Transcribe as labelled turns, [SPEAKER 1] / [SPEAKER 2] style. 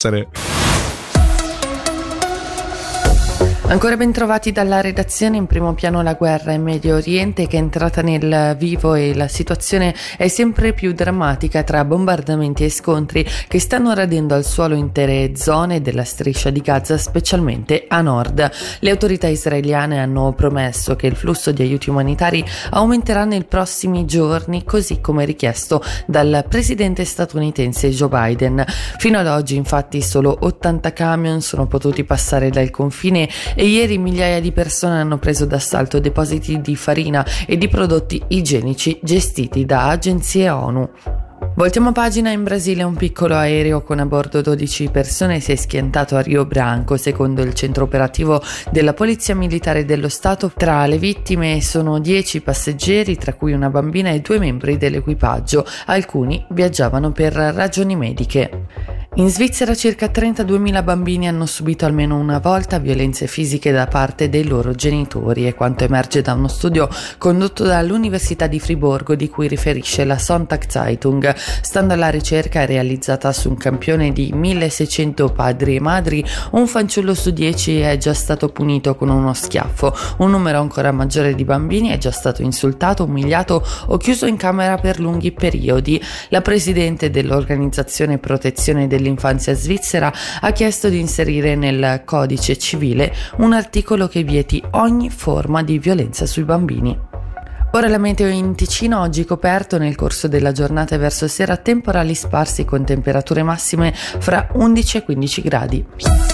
[SPEAKER 1] Said it. Ancora ben trovati dalla redazione in primo piano la guerra in Medio Oriente che è entrata nel vivo e la situazione è sempre più drammatica tra bombardamenti e scontri che stanno radendo al suolo intere zone della striscia di Gaza, specialmente a nord. Le autorità israeliane hanno promesso che il flusso di aiuti umanitari aumenterà nei prossimi giorni, così come richiesto dal presidente statunitense Joe Biden. Fino ad oggi infatti solo 80 camion sono potuti passare dal confine e ieri migliaia di persone hanno preso d'assalto depositi di farina e di prodotti igienici gestiti da agenzie ONU. Voltiamo pagina in Brasile, un piccolo aereo con a bordo 12 persone si è schiantato a Rio Branco, secondo il centro operativo della Polizia Militare dello Stato. Tra le vittime sono 10 passeggeri, tra cui una bambina e due membri dell'equipaggio. Alcuni viaggiavano per ragioni mediche. In Svizzera circa 32.000 bambini hanno subito almeno una volta violenze fisiche da parte dei loro genitori, è quanto emerge da uno studio condotto dall'Università di Friburgo di cui riferisce la Sonntag Zeitung. Stando alla ricerca realizzata su un campione di 1600 padri e madri, un fanciullo su 10 è già stato punito con uno schiaffo, un numero ancora maggiore di bambini è già stato insultato, umiliato o chiuso in camera per lunghi periodi. La presidente dell'organizzazione Protezione degli dell'infanzia svizzera ha chiesto di inserire nel codice civile un articolo che vieti ogni forma di violenza sui bambini. Ora la meteo in Ticino oggi coperto nel corso della giornata e verso sera temporali sparsi con temperature massime fra 11 e 15 gradi.